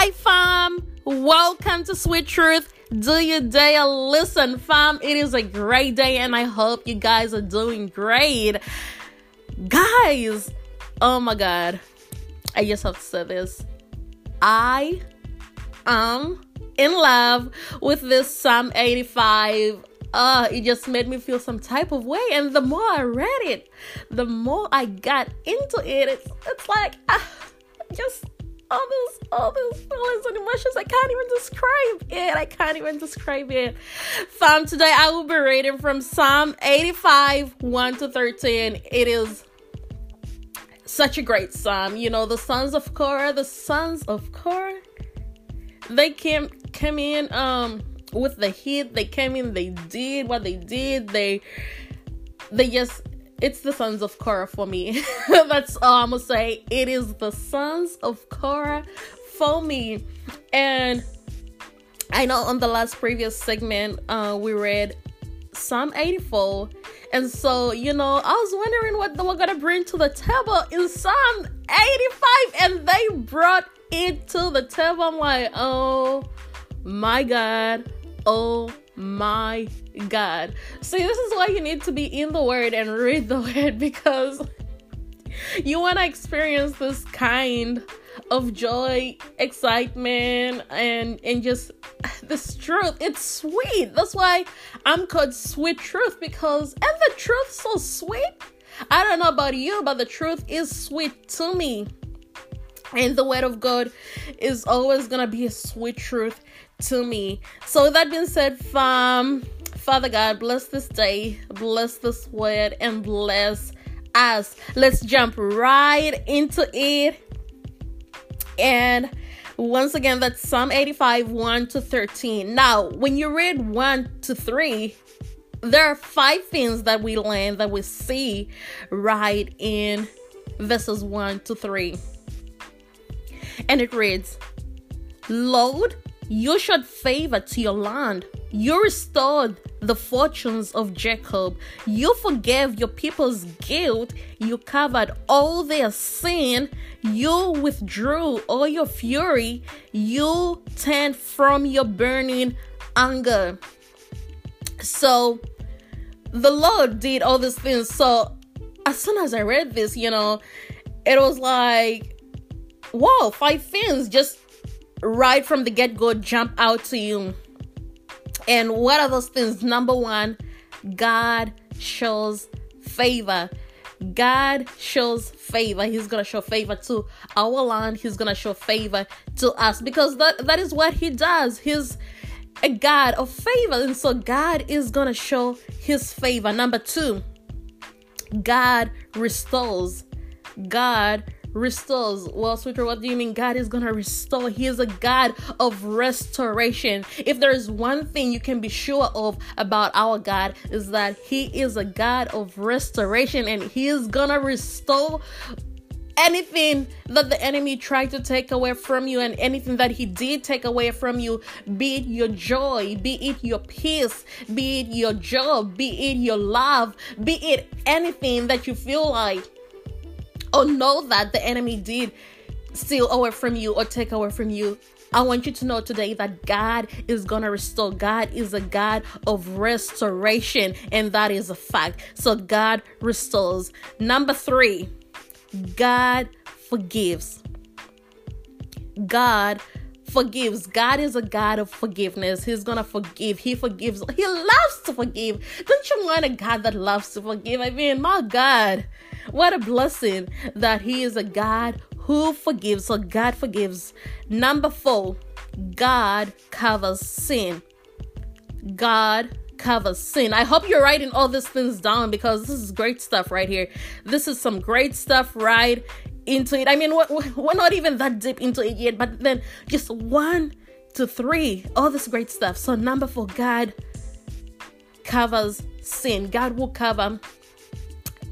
Hi, fam. Welcome to Sweet Truth. Do you dare listen, fam? It is a great day, and I hope you guys are doing great. Guys, oh my god, I just have to say this. I am in love with this Psalm 85 uh it just made me feel some type of way and the more i read it the more i got into it it's it's like uh, just all those all those feelings and emotions i can't even describe it. I can't even describe it. Fam today i will be reading from psalm 85 1 to 13 it is such a great psalm. You know the sons of korah the sons of korah they came came in um with the heat. They came in they did what they did. They they just it's the sons of Korah for me. That's all I'm gonna say. It is the sons of Korah for me. And I know on the last previous segment, uh, we read Psalm 84. And so, you know, I was wondering what they were gonna bring to the table in Psalm 85, and they brought it to the table. I'm like, oh my god, oh my God. See, this is why you need to be in the Word and read the Word because you want to experience this kind of joy, excitement, and and just this truth. It's sweet. That's why I'm called Sweet Truth because and the truth so sweet. I don't know about you, but the truth is sweet to me. And the word of God is always gonna be a sweet truth to me. So with that being said, fam, Father God, bless this day, bless this word, and bless us. Let's jump right into it. And once again, that's Psalm 85, 1 to 13. Now, when you read 1 to 3, there are five things that we learn that we see right in verses 1 to 3. And it reads, Lord, you showed favor to your land. You restored the fortunes of Jacob. You forgave your people's guilt. You covered all their sin. You withdrew all your fury. You turned from your burning anger. So the Lord did all these things. So as soon as I read this, you know, it was like, whoa, five things just right from the get go jump out to you. And what are those things? Number one, God shows favor. God shows favor. He's gonna show favor to our land. He's gonna show favor to us because that that is what He does. He's a God of favor, and so God is gonna show His favor. Number two, God restores. God restores. Well, sweeter, what do you mean God is gonna restore? He is a God of restoration. If there is one thing you can be sure of about our God, is that He is a God of restoration and He is gonna restore anything that the enemy tried to take away from you and anything that he did take away from you be it your joy be it your peace be it your job be it your love be it anything that you feel like or know that the enemy did steal away from you or take away from you. I want you to know today that God is going to restore. God is a God of restoration, and that is a fact. So, God restores. Number three, God forgives. God forgives. God is a God of forgiveness. He's gonna forgive. He forgives. He loves to forgive. Don't you want a God that loves to forgive? I mean, my God, what a blessing that He is a God who forgives. So God forgives. Number four, God covers sin. God covers sin. I hope you're writing all these things down because this is great stuff right here. This is some great stuff right into it. I mean, we're, we're not even that deep into it yet, but then just one to three, all this great stuff. So, number four, God covers sin. God will cover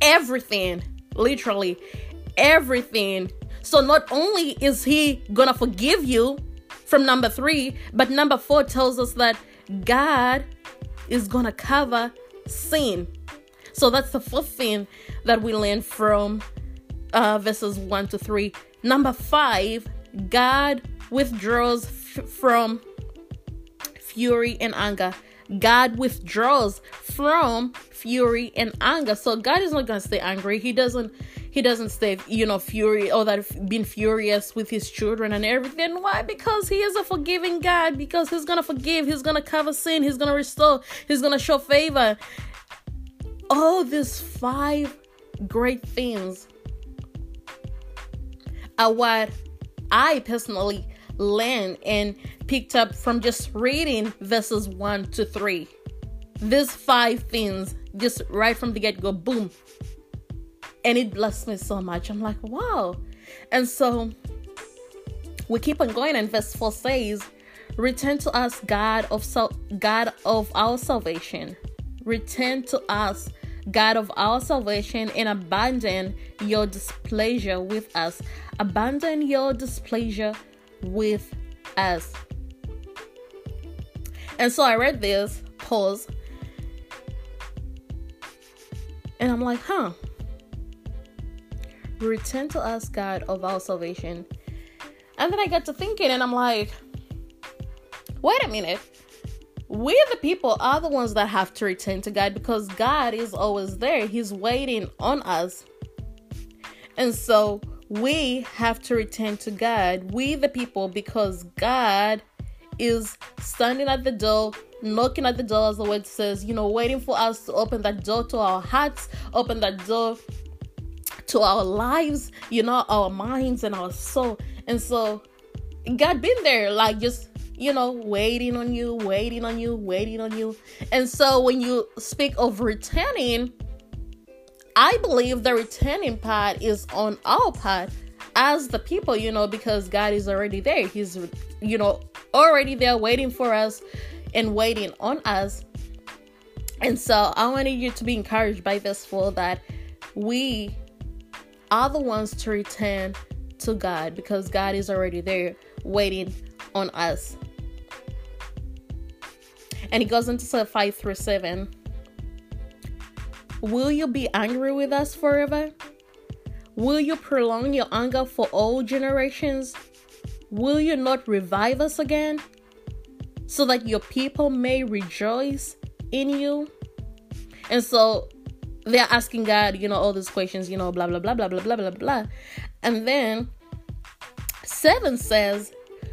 everything, literally everything. So, not only is He gonna forgive you from number three, but number four tells us that God is gonna cover sin. So, that's the fourth thing that we learn from uh, verses 1 to 3. Number 5, God withdraws f- from fury and anger. God withdraws from fury and anger. So God is not going to stay angry. He doesn't he doesn't stay, you know, fury or that being furious with his children and everything. Why? Because he is a forgiving God. Because he's gonna forgive. He's gonna cover sin. He's gonna restore. He's gonna show favor. All these five great things are what I personally learned and picked up from just reading verses 1 to 3. These five things, just right from the get go, boom. And it blessed me so much. I'm like, wow. And so we keep on going, and verse 4 says, Return to us, God of sal- God of our salvation. Return to us, God of our salvation, and abandon your displeasure with us. Abandon your displeasure with us. And so I read this, pause, and I'm like, huh. Return to us, God of our salvation. And then I got to thinking, and I'm like, wait a minute. We, the people, are the ones that have to return to God because God is always there. He's waiting on us. And so we have to return to God, we the people, because God is standing at the door, knocking at the door, as the word says, you know, waiting for us to open that door to our hearts, open that door to our lives, you know, our minds and our soul. And so, God been there, like just you know, waiting on you, waiting on you, waiting on you. And so, when you speak of returning, I believe the returning part is on our part as the people, you know, because God is already there. He's, you know, already there waiting for us and waiting on us. And so I wanted you to be encouraged by this for that we are the ones to return to God because God is already there waiting on us. And he goes into 5 through 7. Will you be angry with us forever? Will you prolong your anger for all generations? Will you not revive us again? So that your people may rejoice in you? And so they're asking God, you know, all these questions, you know, blah, blah, blah, blah, blah, blah, blah, blah. And then seven says,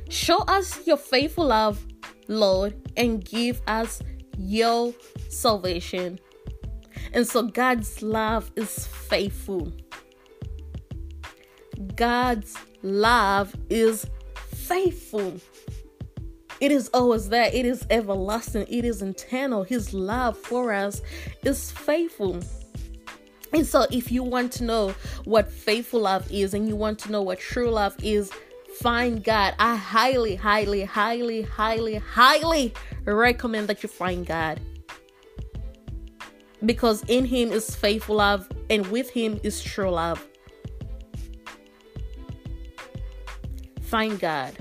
Show us your faithful love, Lord, and give us your salvation. And so God's love is faithful. God's love is faithful. It is always there. It is everlasting. It is eternal. His love for us is faithful. And so, if you want to know what faithful love is and you want to know what true love is, find God. I highly, highly, highly, highly, highly recommend that you find God because in him is faithful love and with him is true love. Find God.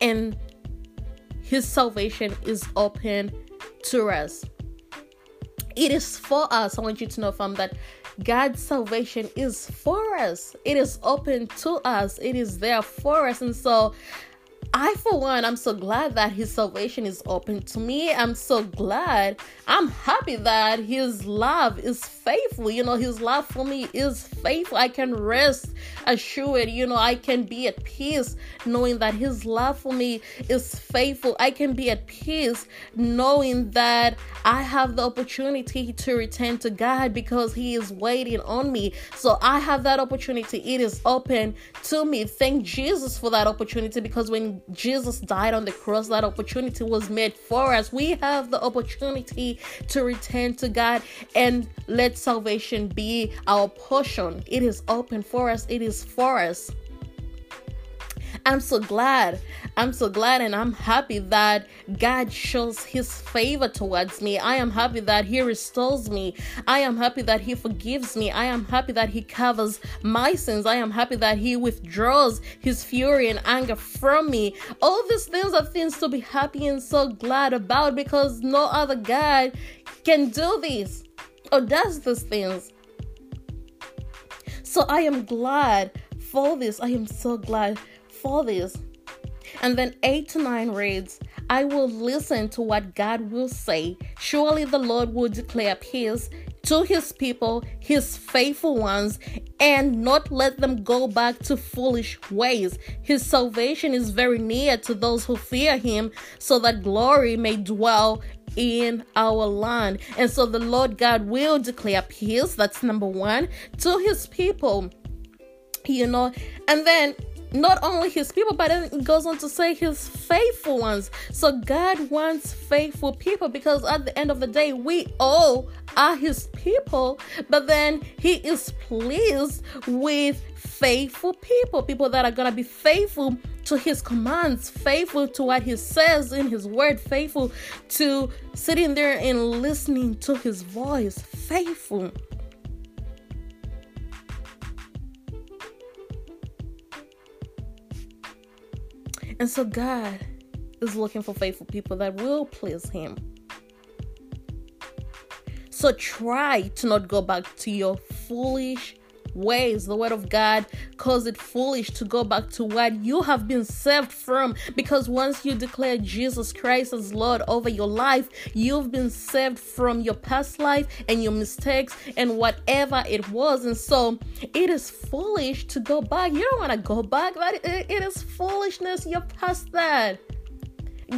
And his salvation is open to us. It is for us. I want you to know from that God's salvation is for us. It is open to us. It is there for us. And so I, for one, I'm so glad that his salvation is open to me. I'm so glad. I'm happy that his love is faithful. You know, his love for me is faithful. I can rest assured. You know, I can be at peace knowing that his love for me is faithful. I can be at peace knowing that I have the opportunity to return to God because he is waiting on me. So I have that opportunity. It is open to me. Thank Jesus for that opportunity because when Jesus died on the cross, that opportunity was made for us. We have the opportunity to return to God and let salvation be our portion. It is open for us, it is for us. I'm so glad. I'm so glad and I'm happy that God shows his favor towards me. I am happy that he restores me. I am happy that he forgives me. I am happy that he covers my sins. I am happy that he withdraws his fury and anger from me. All these things are things to be happy and so glad about because no other God can do this or does these things. So I am glad for this. I am so glad for this. And then 8 to 9 reads, I will listen to what God will say. Surely the Lord will declare peace to his people, his faithful ones, and not let them go back to foolish ways. His salvation is very near to those who fear him, so that glory may dwell in our land. And so the Lord God will declare peace. That's number one to his people. You know, and then not only his people, but then it goes on to say his faithful ones. So God wants faithful people because at the end of the day, we all are his people, but then he is pleased with faithful people, people that are gonna be faithful to his commands, faithful to what he says in his word, faithful to sitting there and listening to his voice, faithful. And so God is looking for faithful people that will please Him. So try to not go back to your foolish ways. The word of God calls it foolish to go back to what you have been saved from. Because once you declare Jesus Christ as Lord over your life, you've been saved from your past life and your mistakes and whatever it was. And so it is foolish to go back. You don't want to go back. That it is foolishness. You're past that.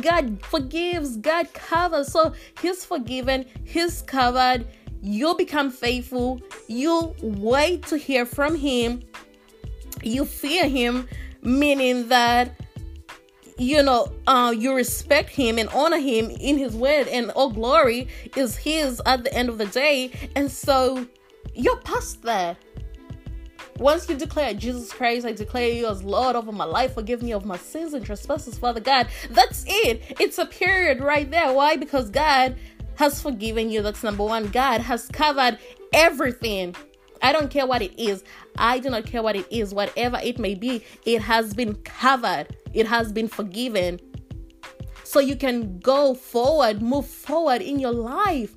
God forgives, God covers. So He's forgiven, He's covered you become faithful, you wait to hear from Him, you fear Him, meaning that you know uh, you respect him and honor him in his word and all glory is his at the end of the day. And so you're past that. Once you declare jesus christ i declare you as lord over my life. Forgive me of my sins and trespasses father god. That's it. It's a period right there. Why? Because god has forgiven you. That's number one. God has covered everything. I don't care what it is. I do not care what it is. Whatever it may be, it has been covered, it has been forgiven. So you can go forward, move forward in your life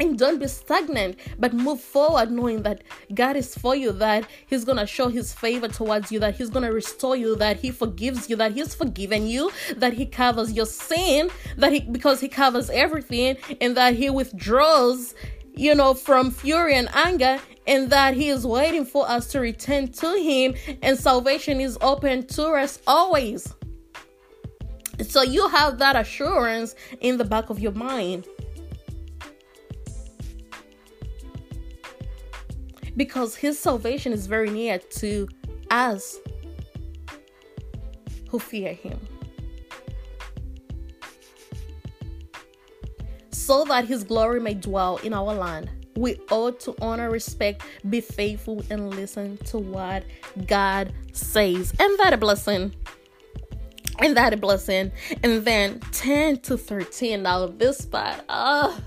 and don't be stagnant but move forward knowing that god is for you that he's gonna show his favor towards you that he's gonna restore you that he forgives you that he's forgiven you that he covers your sin that he because he covers everything and that he withdraws you know from fury and anger and that he is waiting for us to return to him and salvation is open to us always. So you have that assurance in the back of your mind because his salvation is very near to us who fear him. So that his glory may dwell in our land, we ought to honor, respect, be faithful, and listen to what God says. And that a blessing. And that a blessing. And then 10 to 13. Now, this spot, oh, ah.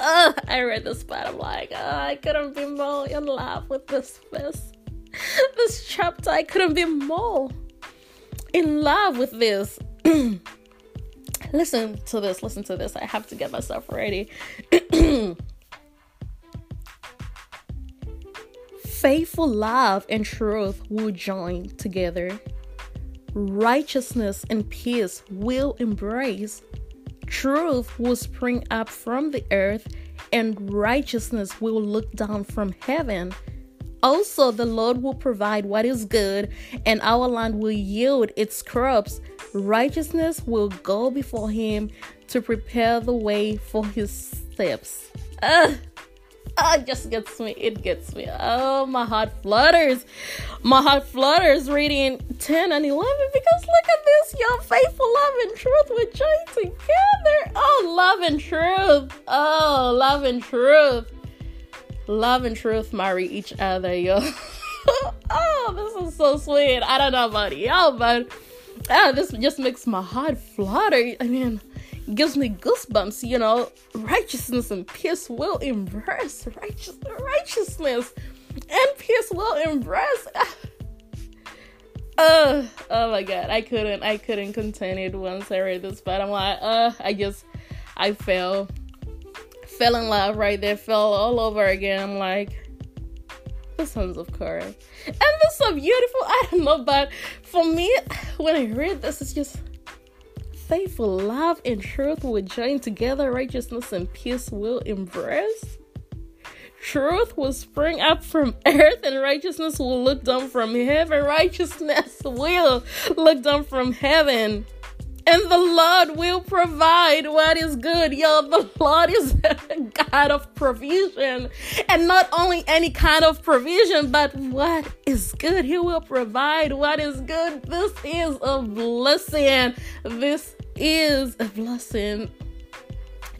Uh, I read this part. I'm like, uh, I couldn't be more in love with this this this chapter. I couldn't be more in love with this. listen to this. Listen to this. I have to get myself ready. Faithful love and truth will join together. Righteousness and peace will embrace Truth will spring up from the earth, and righteousness will look down from heaven. Also, the Lord will provide what is good, and our land will yield its crops. Righteousness will go before him to prepare the way for his steps. Ugh. It just gets me. It gets me. Oh, my heart flutters. My heart flutters reading 10 and 11 because look at this. Your faithful love and truth will join together. Oh, love and truth. Oh, love and truth. Love and truth marry each other, yo. oh, this is so sweet. I don't know about y'all, but oh, this just makes my heart flutter. I mean, gives me goosebumps, you know. Righteousness and peace will embrace righteous, righteousness and peace will embrace. uh, oh my god, I couldn't, I couldn't contain it once I read this, but I'm like, uh, I just, I fell, fell in love right there, fell all over again. I'm like, the sons of Korah. And this is so beautiful. I don't know, but for me, when I read this, it's just faithful love and truth will join together, righteousness and peace will embrace. Truth will spring up from earth, and righteousness will look down from heaven. Righteousness will look down from heaven and the Lord will provide what is good. Yo, the Lord is a God of provision. And not only any kind of provision, but what is good. He will provide what is good. This is a blessing. This is a blessing.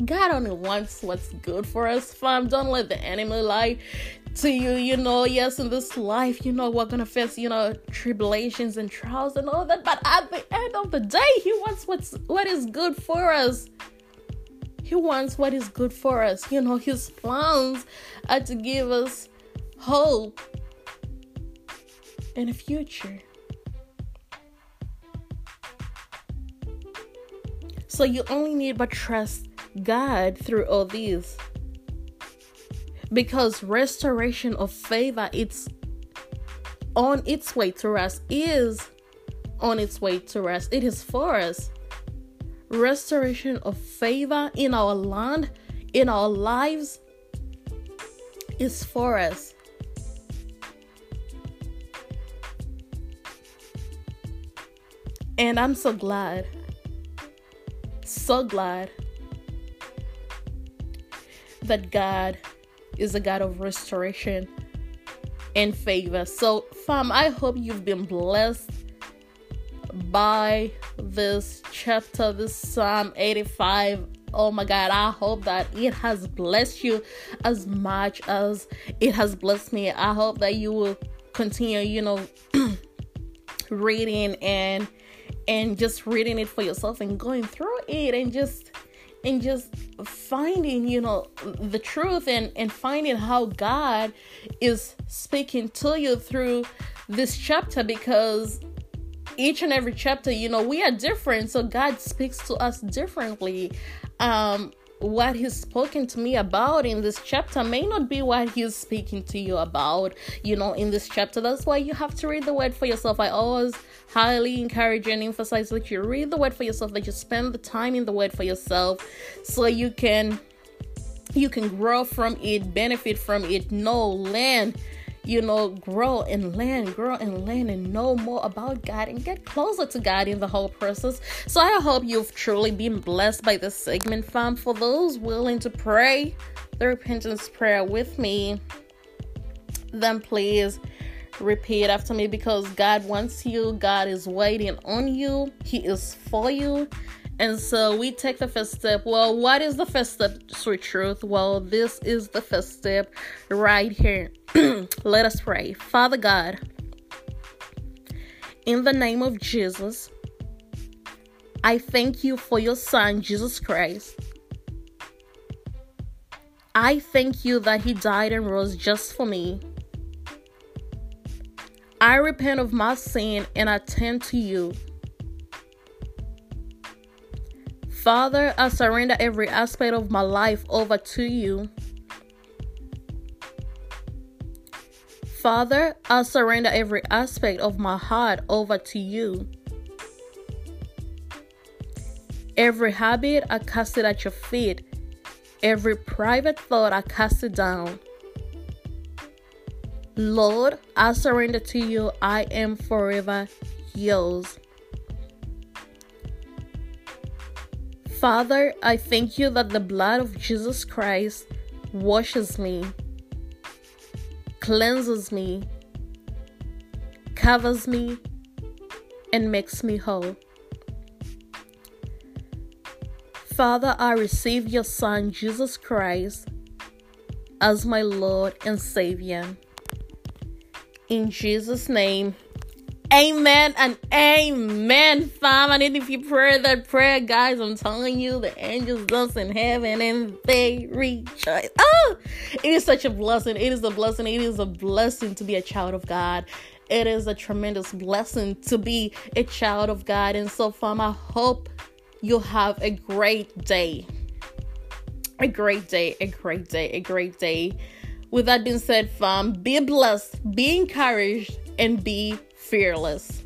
God only wants what's good for us, fam. Don't let the enemy lie to you, you know, yes, in this life, you know, we're gonna face, you know, tribulations and trials and all that. But at the end of the day, he wants what's what is good for us. He wants what is good for us. You know, his plans are to give us hope and a future. So you only need but trust God through all these. Because restoration of favor it's on its way to us is on its way to us it is for us. Restoration of favor in our land in our lives is for us. And i'm so glad so glad that god is a God of restoration and favor. So, fam, I hope you've been blessed by this chapter, this Psalm 85. Oh my God, I hope that it has blessed you as much as it has blessed me. I hope that you will continue, you know, reading and and just reading it for yourself and going through it and just and just finding you know the truth and and finding how god is speaking to you through this chapter because each and every chapter you know we are different. So god speaks to us differently. Um what he's spoken to me about in this chapter may not be what he's speaking to you about, you know, in this chapter. That's why you have to read the word for yourself. I always highly encourage and emphasize that you read the word for yourself, that you spend the time in the word for yourself so you can you can grow from it, benefit from it, know, learn you know, grow and learn, grow and learn and know more about God and get closer to God in the whole process. So I hope you've truly been blessed by this segment, fam. For those willing to pray the repentance prayer with me, then please repeat after me because God wants you, God is waiting on you, He is for you. And so we take the first step. Well, what is the first step, sweet truth? Well, this is the first step right here. Let us pray. Father God, in the name of Jesus, I thank you for your Son, Jesus Christ. I thank you that He died and rose just for me. I repent of my sin and I turn to you. Father, I surrender every aspect of my life over to you. Father, I surrender every aspect of my heart over to you. Every habit, I cast it at your feet. Every private thought, I cast it down. Lord, I surrender to you. I am forever yours. Father, I thank you that the blood of Jesus Christ washes me, cleanses me, covers me, and makes me whole. Father, I receive your Son, Jesus Christ, as my Lord and Savior. In Jesus' name, Amen and amen, fam. And if you pray that prayer, guys, I'm telling you, the angels dance in heaven and they rejoice. Oh, it is such a blessing. It is a blessing. It is a blessing to be a child of God. It is a tremendous blessing to be a child of God. And so, fam, I hope you have a great day. A great day, a great day, a great day With that being said, fam, be blessed, be encouraged, and be fearless.